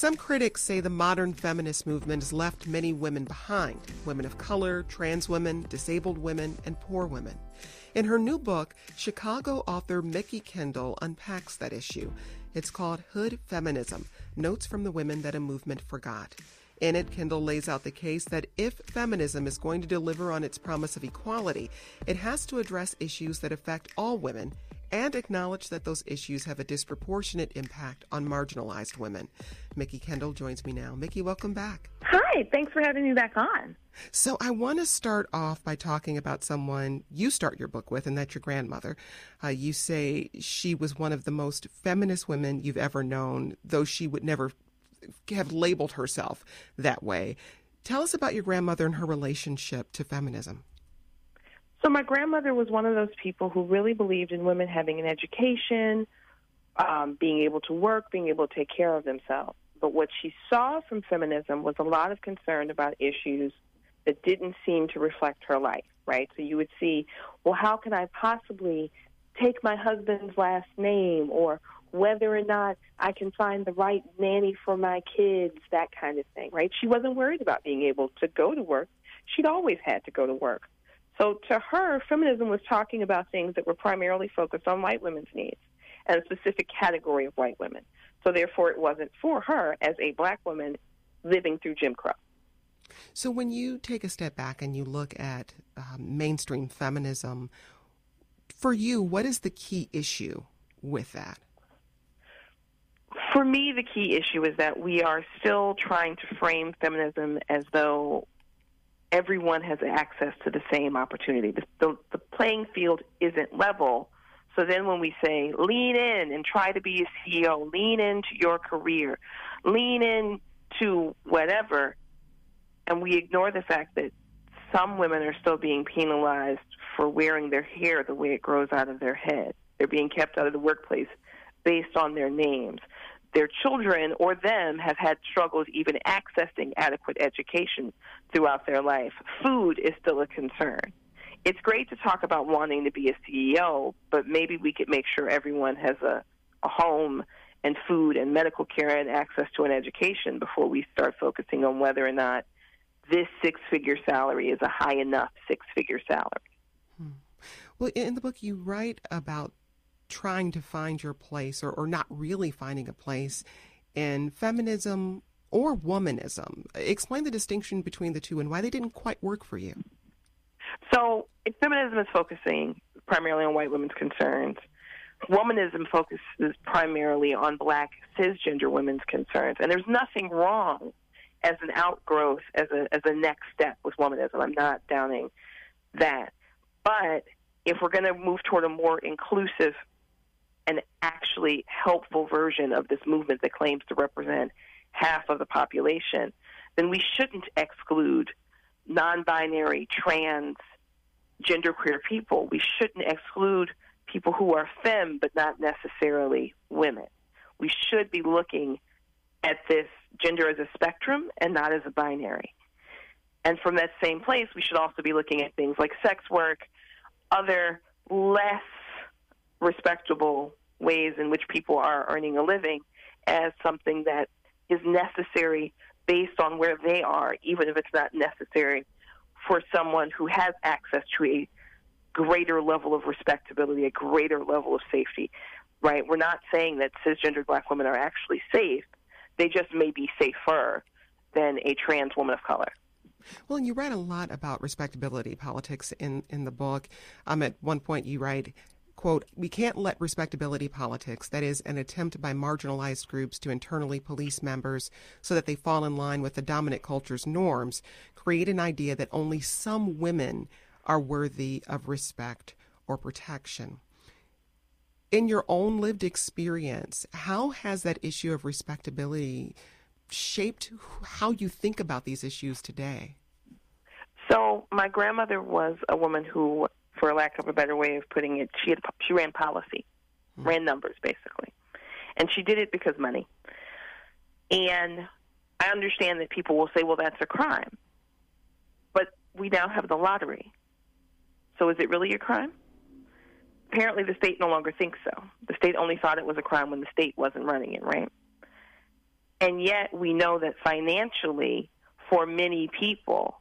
Some critics say the modern feminist movement has left many women behind women of color, trans women, disabled women, and poor women. In her new book, Chicago author Mikki Kendall unpacks that issue. It's called Hood Feminism Notes from the Women That a Movement Forgot. In it, Kendall lays out the case that if feminism is going to deliver on its promise of equality, it has to address issues that affect all women and acknowledge that those issues have a disproportionate impact on marginalized women. Mikki Kendall joins me now. Mikki, welcome back. Hi, thanks for having me back on. So, I want to start off by talking about someone you start your book with, and that's your grandmother. Uh, you say she was one of the most feminist women you've ever known, though she would never have labeled herself that way. Tell us about your grandmother and her relationship to feminism. So my grandmother was one of those people who really believed in women having an education, um, being able to work, being able to take care of themselves. But what she saw from feminism was a lot of concern about issues that didn't seem to reflect her life, right? So you would see, well, how can I possibly take my husband's last name or whether or not I can find the right nanny for my kids, that kind of thing, right? She wasn't worried about being able to go to work. She'd always had to go to work. So to her, feminism was talking about things that were primarily focused on white women's needs and a specific category of white women. So therefore, it wasn't for her as a black woman living through Jim Crow. So when you take a step back and you look at um, mainstream feminism, for you, what is the key issue with that? For me, the key issue is that we are still trying to frame feminism as though everyone has access to the same opportunity. The, the, the playing field isn't level. So then when we say lean in and try to be a CEO, lean into your career, lean into whatever, and we ignore the fact that some women are still being penalized for wearing their hair the way it grows out of their head. They're being kept out of the workplace based on their names their children or them have had struggles even accessing adequate education throughout their life. Food is still a concern. It's great to talk about wanting to be a CEO, but maybe we could make sure everyone has a, a home and food and medical care and access to an education before we start focusing on whether or not this six figure salary is a high enough six figure salary. Hmm. Well, in the book, you write about trying to find your place or, or not really finding a place in feminism or womanism. Explain the distinction between the two and why they didn't quite work for you. So, feminism is focusing primarily on white women's concerns. Womanism focuses primarily on black cisgender women's concerns. And there's nothing wrong as an outgrowth, as a, as a next step with womanism. I'm not downing that. But if we're going to move toward a more inclusive an actually helpful version of this movement that claims to represent half of the population, then we shouldn't exclude non binary, trans, genderqueer people. We shouldn't exclude people who are femme but not necessarily women. We should be looking at this gender as a spectrum and not as a binary. And from that same place, we should also be looking at things like sex work, other less respectable ways in which people are earning a living as something that is necessary based on where they are, even if it's not necessary for someone who has access to a greater level of respectability, a greater level of safety, right? We're not saying that cisgendered black women are actually safe. They just may be safer than a trans woman of color. Well, and you write a lot about respectability politics in, in the book. Um, at one point, you write, quote, we can't let respectability politics, that is, an attempt by marginalized groups to internally police members so that they fall in line with the dominant culture's norms, create an idea that only some women are worthy of respect or protection. In your own lived experience, how has that issue of respectability shaped how you think about these issues today? So my grandmother was a woman who, for lack of a better way of putting it, she had she ran policy, mm-hmm. ran numbers basically, and she did it because money. And I understand that people will say, "Well, that's a crime," but we now have the lottery. So is it really a crime? Apparently, the state no longer thinks so. The state only thought it was a crime when the state wasn't running it, right? And yet, we know that financially, for many people,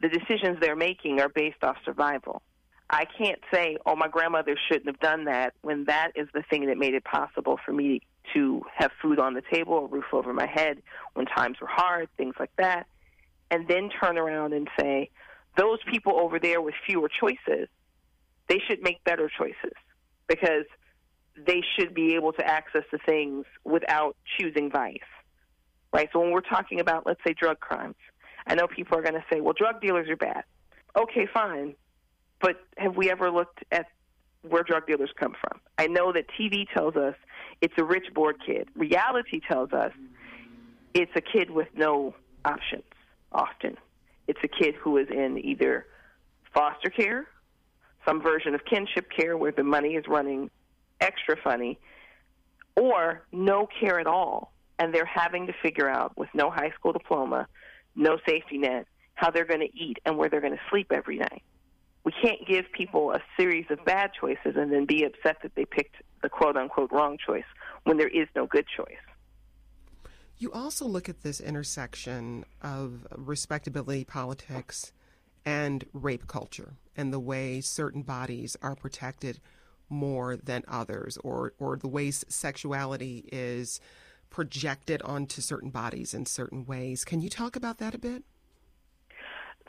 the decisions they're making are based off survival. I can't say, oh, my grandmother shouldn't have done that when that is the thing that made it possible for me to have food on the table, a roof over my head when times were hard, things like that. And then turn around and say, those people over there with fewer choices, they should make better choices because they should be able to access the things without choosing vice. Right? So when we're talking about, let's say, drug crimes, I know people are going to say, well, drug dealers are bad. Okay, fine. But have we ever looked at where drug dealers come from? I know that TV tells us it's a rich, bored kid. Reality tells us it's a kid with no options often. It's a kid who is in either foster care, some version of kinship care where the money is running extra funny, or no care at all. And they're having to figure out, with no high school diploma, no safety net, how they're going to eat and where they're going to sleep every night. We can't give people a series of bad choices and then be upset that they picked the quote unquote wrong choice when there is no good choice. You also look at this intersection of respectability politics and rape culture and the way certain bodies are protected more than others or, or the ways sexuality is projected onto certain bodies in certain ways. Can you talk about that a bit?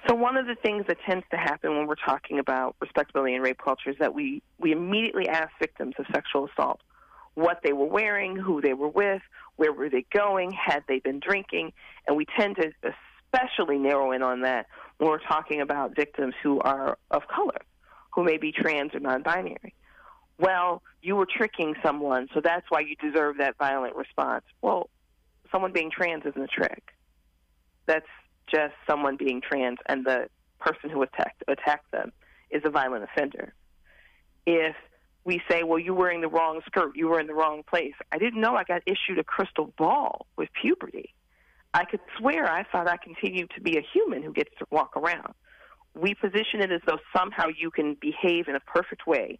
So one of the things that tends to happen when we're talking about respectability and rape culture is that we, we immediately ask victims of sexual assault what they were wearing, who they were with, where were they going, had they been drinking, and we tend to especially narrow in on that when we're talking about victims who are of color, who may be trans or non-binary well, you were tricking someone, so that's why you deserve that violent response. Well, someone being trans isn't a trick. That's just someone being trans, and the person who attacked attacked them is a violent offender. If we say, well, you're wearing the wrong skirt, you were in the wrong place. I didn't know I got issued a crystal ball with puberty. I could swear I thought I continued to be a human who gets to walk around. We position it as though somehow you can behave in a perfect way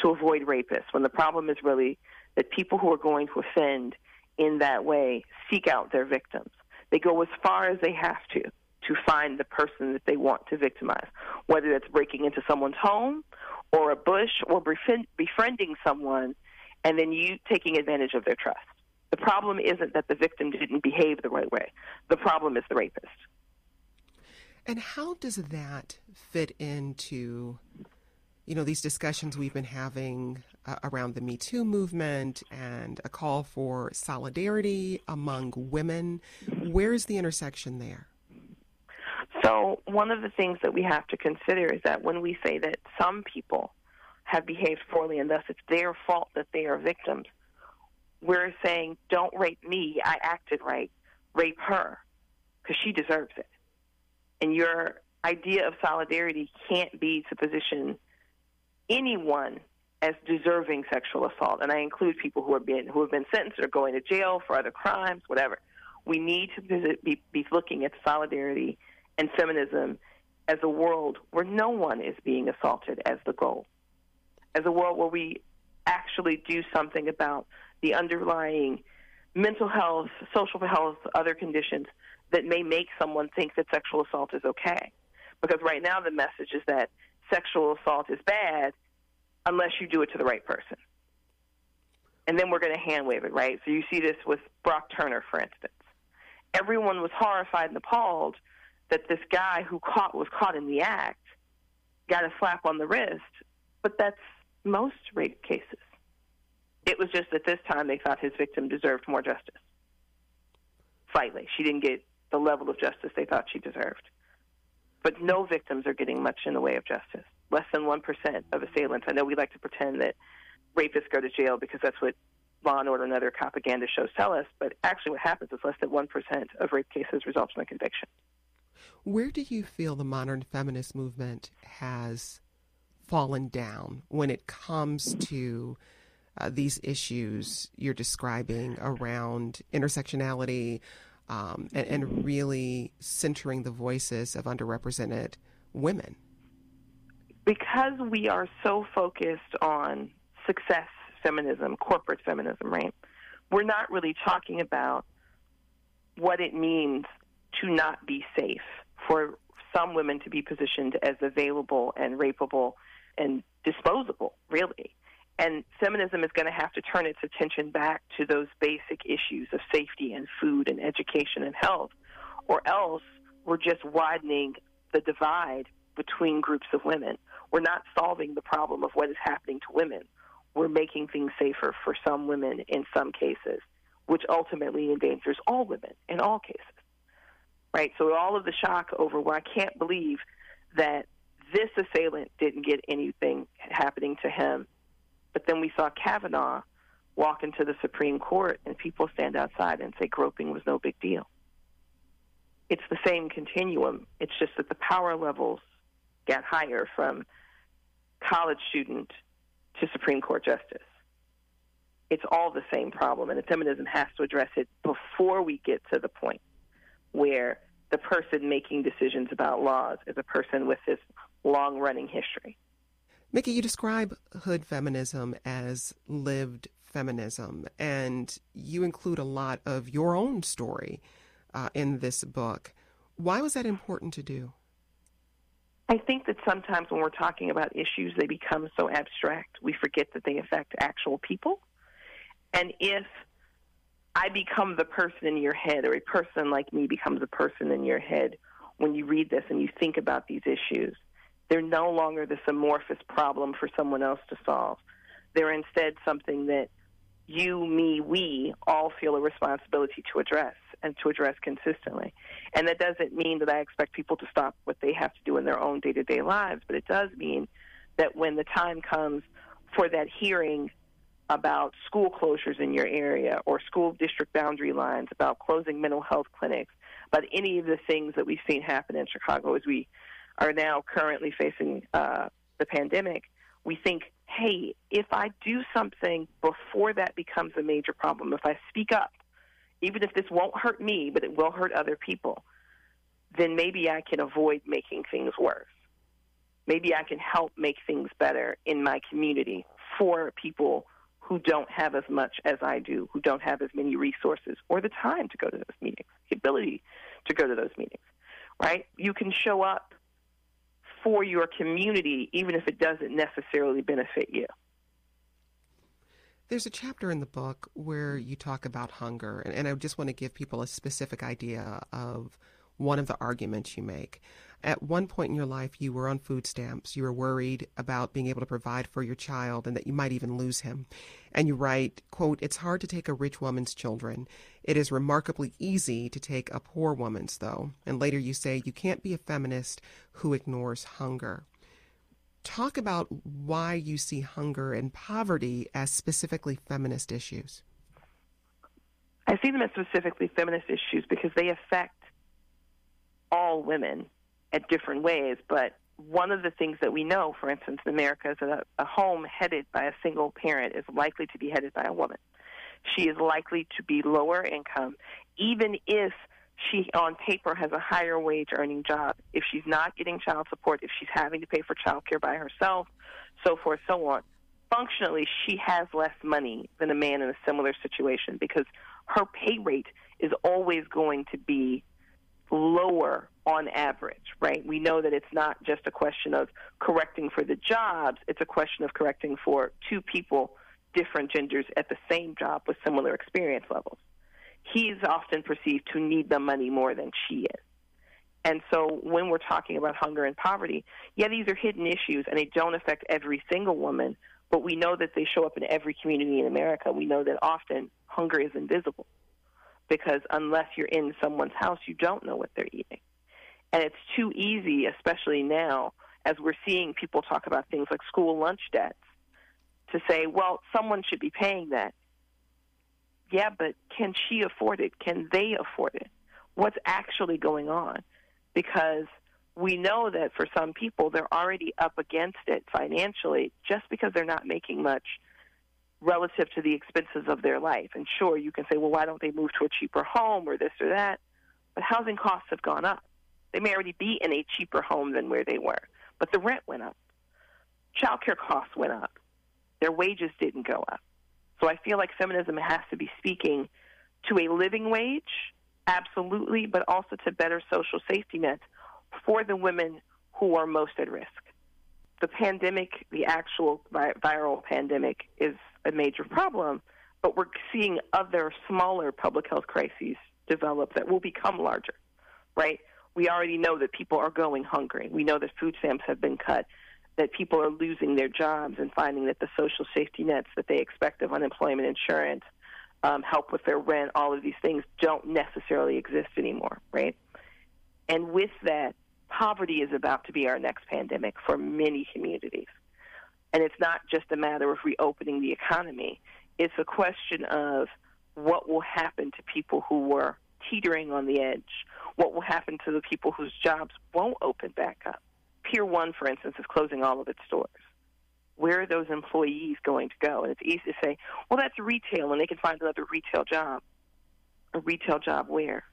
to avoid rapists when the problem is really that people who are going to offend in that way seek out their victims. They go as far as they have to to find the person that they want to victimize, whether that's breaking into someone's home or a bush or befriending someone and then you taking advantage of their trust. The problem isn't that the victim didn't behave the right way. The problem is the rapist. And how does that fit into you know, these discussions we've been having uh, around the Me Too movement and a call for solidarity among women. Where's the intersection there? So, one of the things that we have to consider is that when we say that some people have behaved poorly and thus it's their fault that they are victims, we're saying, don't rape me, I acted right, rape her, because she deserves it. And your idea of solidarity can't be to position anyone as deserving sexual assault, and I include people who are being who have been sentenced or going to jail for other crimes, whatever. We need to visit, be, be looking at solidarity and feminism as a world where no one is being assaulted as the goal, as a world where we actually do something about the underlying mental health, social health, other conditions that may make someone think that sexual assault is okay. Because right now the message is that sexual assault is bad unless you do it to the right person. And then we're going to hand wave it, right? So you see this with Brock Turner, for instance. Everyone was horrified and appalled that this guy who caught was caught in the act got a slap on the wrist, but that's most rape cases. It was just that this time they thought his victim deserved more justice. Slightly. She didn't get the level of justice they thought she deserved. But no victims are getting much in the way of justice. Less than 1% of assailants. I know we like to pretend that rapists go to jail because that's what Law and Order and other propaganda shows tell us, but actually what happens is less than 1% of rape cases result in a conviction. Where do you feel the modern feminist movement has fallen down when it comes to uh, these issues you're describing around intersectionality um, and, and really centering the voices of underrepresented women? Because we are so focused on success feminism, corporate feminism, right? We're not really talking about what it means to not be safe, for some women to be positioned as available and rapeable and disposable, really. And feminism is going to have to turn its attention back to those basic issues of safety and food and education and health, or else we're just widening the divide between groups of women. We're not solving the problem of what is happening to women. We're making things safer for some women in some cases, which ultimately endangers all women in all cases. Right? So all of the shock over, well, I can't believe that this assailant didn't get anything happening to him but then we saw Kavanaugh walk into the Supreme Court and people stand outside and say groping was no big deal. It's the same continuum. It's just that the power levels got higher from college student to Supreme Court justice. It's all the same problem, and feminism has to address it before we get to the point where the person making decisions about laws is a person with this long running history. Mikki, you describe hood feminism as lived feminism, and you include a lot of your own story uh, in this book. Why was that important to do? I think that sometimes when we're talking about issues, they become so abstract, we forget that they affect actual people. And if I become the person in your head, or a person like me becomes a person in your head when you read this and you think about these issues, they're no longer this amorphous problem for someone else to solve. They're instead something that you, me, we all feel a responsibility to address and to address consistently. And that doesn't mean that I expect people to stop what they have to do in their own day to day lives, but it does mean that when the time comes for that hearing about school closures in your area or school district boundary lines, about closing mental health clinics, about any of the things that we've seen happen in Chicago as we are now currently facing uh, the pandemic, we think, hey, if I do something before that becomes a major problem, if I speak up, even if this won't hurt me, but it will hurt other people, then maybe I can avoid making things worse. Maybe I can help make things better in my community for people who don't have as much as I do, who don't have as many resources or the time to go to those meetings, the ability to go to those meetings, right? You can show up for your community, even if it doesn't necessarily benefit you. There's a chapter in the book where you talk about hunger, and, and I just want to give people a specific idea of one of the arguments you make. At one point in your life, you were on food stamps. You were worried about being able to provide for your child and that you might even lose him. And you write, quote, It's hard to take a rich woman's children. It is remarkably easy to take a poor woman's, though. And later you say, You can't be a feminist who ignores hunger. Talk about why you see hunger and poverty as specifically feminist issues. I see them as specifically feminist issues because they affect all women at different ways. But one of the things that we know, for instance, in America, is that a, a home headed by a single parent is likely to be headed by a woman. She is likely to be lower income, even if she on paper has a higher wage earning job. If she's not getting child support, if she's having to pay for child care by herself, so forth, so on. Functionally, she has less money than a man in a similar situation because her pay rate is always going to be lower on average, right? We know that it's not just a question of correcting for the jobs, it's a question of correcting for two people, different genders at the same job with similar experience levels. He's often perceived to need the money more than she is. And so when we're talking about hunger and poverty, yeah, these are hidden issues and they don't affect every single woman, but we know that they show up in every community in America. We know that often hunger is invisible because unless you're in someone's house, you don't know what they're eating. And it's too easy, especially now, as we're seeing people talk about things like school lunch debts, to say, well, someone should be paying that. Yeah, but can she afford it? Can they afford it? What's actually going on? because we know that for some people they're already up against it financially just because they're not making much relative to the expenses of their life. And sure, you can say, well, why don't they move to a cheaper home or this or that? But housing costs have gone up. They may already be in a cheaper home than where they were, but the rent went up. Childcare costs went up. Their wages didn't go up. So I feel like feminism has to be speaking to a living wage, absolutely, but also to better social safety nets for the women who are most at risk. The pandemic, the actual vi- viral pandemic, is a major problem, but we're seeing other smaller public health crises develop that will become larger, right? We already know that people are going hungry. We know that food stamps have been cut, that people are losing their jobs and finding that the social safety nets that they expect of unemployment insurance, um, help with their rent, all of these things don't necessarily exist anymore, right? And with that, poverty is about to be our next pandemic for many communities. And it's not just a matter of reopening the economy, it's a question of what will happen to people who were teetering on the edge, what will happen to the people whose jobs won't open back up. Pier 1, for instance, is closing all of its stores. Where are those employees going to go? And it's easy to say, well, that's retail, and they can find another retail job. A retail job where?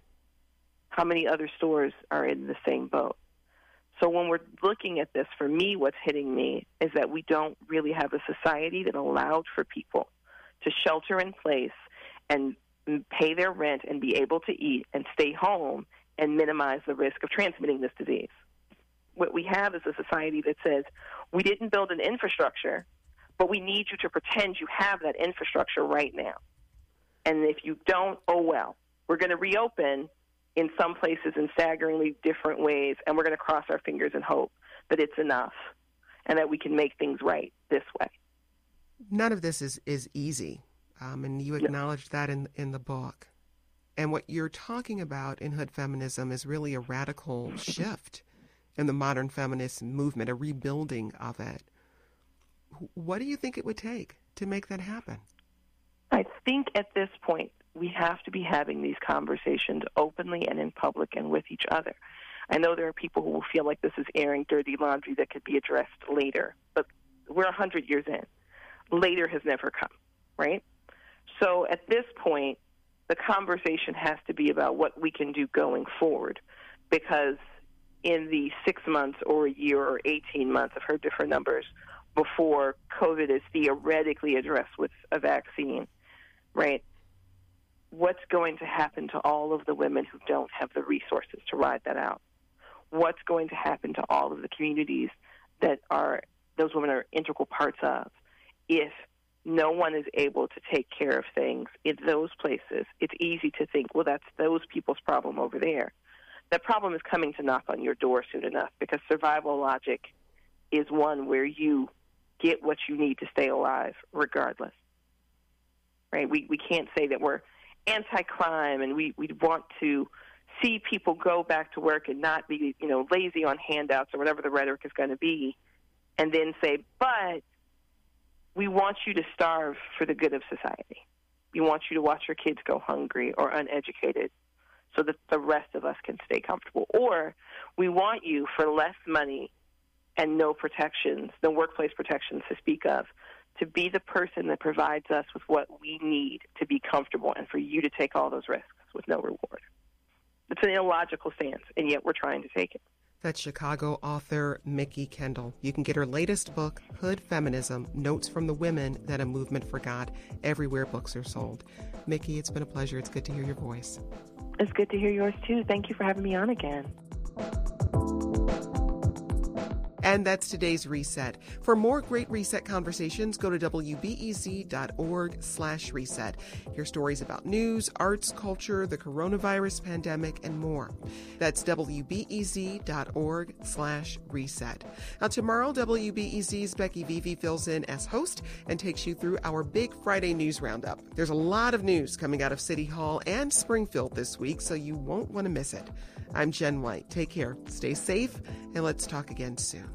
How many other stores are in the same boat? So when we're looking at this, for me, what's hitting me is that we don't really have a society that allowed for people to shelter in place and pay their rent and be able to eat and stay home and minimize the risk of transmitting this disease. What we have is a society that says we didn't build an infrastructure, but we need you to pretend you have that infrastructure right now. And if you don't, oh well. We're going to reopen in some places in staggeringly different ways, and we're going to cross our fingers and hope that it's enough and that we can make things right this way. None of this is, is easy, um, and you acknowledge that in, in the book. And what you're talking about in hood feminism is really a radical shift in the modern feminist movement, a rebuilding of it. What do you think it would take to make that happen? I think at this point, we have to be having these conversations openly and in public and with each other. I know there are people who will feel like this is airing dirty laundry that could be addressed later, but we're 100 years in. Later has never come, right? So at this point, the conversation has to be about what we can do going forward because in the six months or a year or 18 months, I've heard different numbers, before COVID is theoretically addressed with a vaccine, right? What's going to happen to all of the women who don't have the resources to ride that out? What's going to happen to all of the communities that are those women are integral parts of if no one is able to take care of things in those places? It's easy to think, well, that's those people's problem over there. That problem is coming to knock on your door soon enough because survival logic is one where you get what you need to stay alive regardless. Right? We we can't say that we're anti-crime, and we we want to see people go back to work and not be you know lazy on handouts or whatever the rhetoric is going to be, and then say, but we want you to starve for the good of society. We want you to watch your kids go hungry or uneducated so that the rest of us can stay comfortable. Or we want you for less money and no protections, no workplace protections to speak of, to be the person that provides us with what we need to be comfortable and for you to take all those risks with no reward. It's an illogical stance, and yet we're trying to take it. That's Chicago author Mikki Kendall. You can get her latest book, Hood Feminism Notes from the Women That a Movement Forgot, everywhere books are sold. Mikki, it's been a pleasure. It's good to hear your voice. It's good to hear yours too. Thank you for having me on again. And that's today's reset. For more great reset conversations, go to wbez.org slash reset. Hear stories about news, arts, culture, the coronavirus pandemic, and more. That's wbez.org slash reset. Now tomorrow, WBEZ's Becky Vevea fills in as host and takes you through our big Friday news roundup. There's a lot of news coming out of City Hall and Springfield this week, so you won't want to miss it. I'm Jen White. Take care, stay safe, and let's talk again soon.